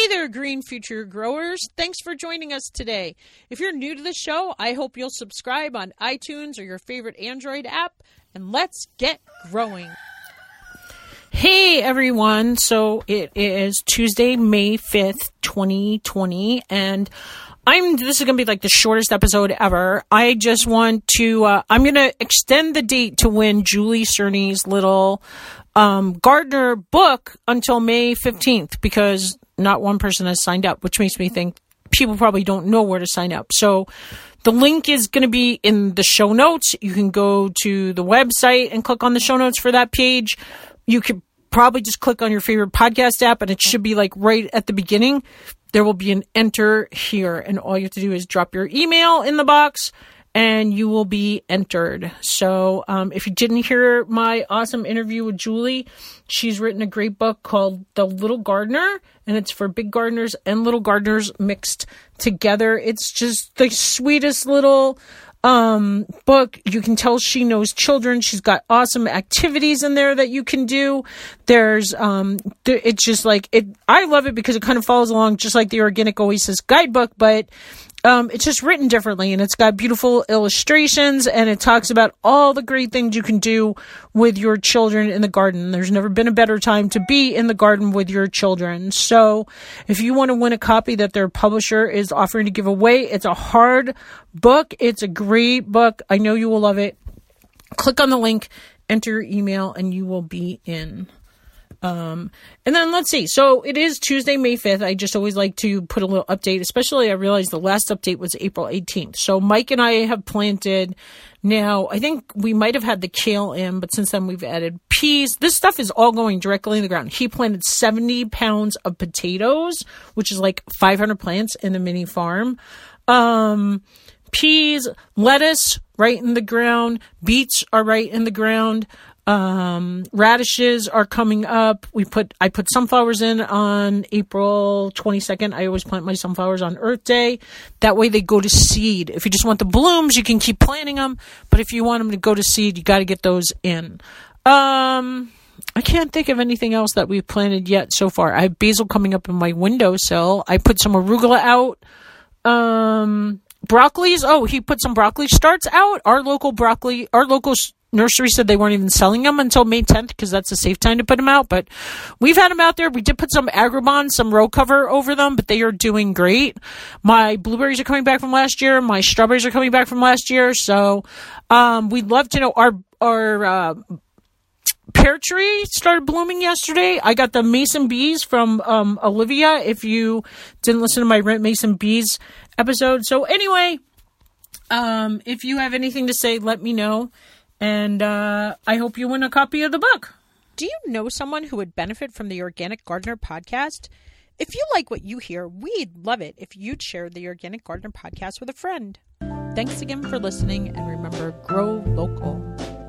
Hey there, Green Future Growers. Thanks for joining us today. If you're new to the show, I hope you'll subscribe on iTunes or your favorite Android app, and let's get growing. Hey everyone. So it is Tuesday, May 5th, 2020, and I'm this is going to be like the shortest episode ever. I just want to uh, I'm going to extend the date to win Julie Cerny's little um, Gardener book until May 15th because not one person has signed up, which makes me think people probably don't know where to sign up. So the link is going to be in the show notes. You can go to the website and click on the show notes for that page. You could probably just click on your favorite podcast app and it should be like right at the beginning. There will be an enter here and all you have to do is drop your email in the box and you will be entered. So, um, if you didn't hear my awesome interview with Julie, she's written a great book called The Little Gardener, and it's for big gardeners and little gardeners mixed together. It's just the sweetest little um book you can tell she knows children she's got awesome activities in there that you can do there's um th- it's just like it i love it because it kind of follows along just like the organic oasis guidebook but um, it's just written differently and it's got beautiful illustrations and it talks about all the great things you can do with your children in the garden. There's never been a better time to be in the garden with your children. So if you want to win a copy that their publisher is offering to give away, it's a hard book. It's a great book. I know you will love it. Click on the link, enter your email, and you will be in. Um, and then let's see. So it is Tuesday, May 5th. I just always like to put a little update, especially I realized the last update was April 18th. So Mike and I have planted now, I think we might have had the kale in, but since then we've added peas. This stuff is all going directly in the ground. He planted 70 pounds of potatoes, which is like 500 plants in a mini farm. Um, peas, lettuce right in the ground, beets are right in the ground. Um, radishes are coming up. We put I put sunflowers in on April 22nd. I always plant my sunflowers on Earth Day. That way they go to seed. If you just want the blooms, you can keep planting them. But if you want them to go to seed, you got to get those in. Um, I can't think of anything else that we've planted yet so far. I have basil coming up in my windowsill. I put some arugula out. Um, broccolis. Oh, he put some broccoli starts out. Our local broccoli, our local nursery said they weren't even selling them until May 10th because that's a safe time to put them out. But we've had them out there. We did put some Agribon, some row cover over them, but they are doing great. My blueberries are coming back from last year. My strawberries are coming back from last year. So, um, we'd love to know our, our, uh, pear tree started blooming yesterday. I got the mason bees from um, Olivia. If you didn't listen to my rent mason bees episode, so anyway, um, if you have anything to say, let me know. And uh, I hope you win a copy of the book. Do you know someone who would benefit from the Organic Gardener podcast? If you like what you hear, we'd love it if you'd share the Organic Gardener podcast with a friend. Thanks again for listening, and remember grow local.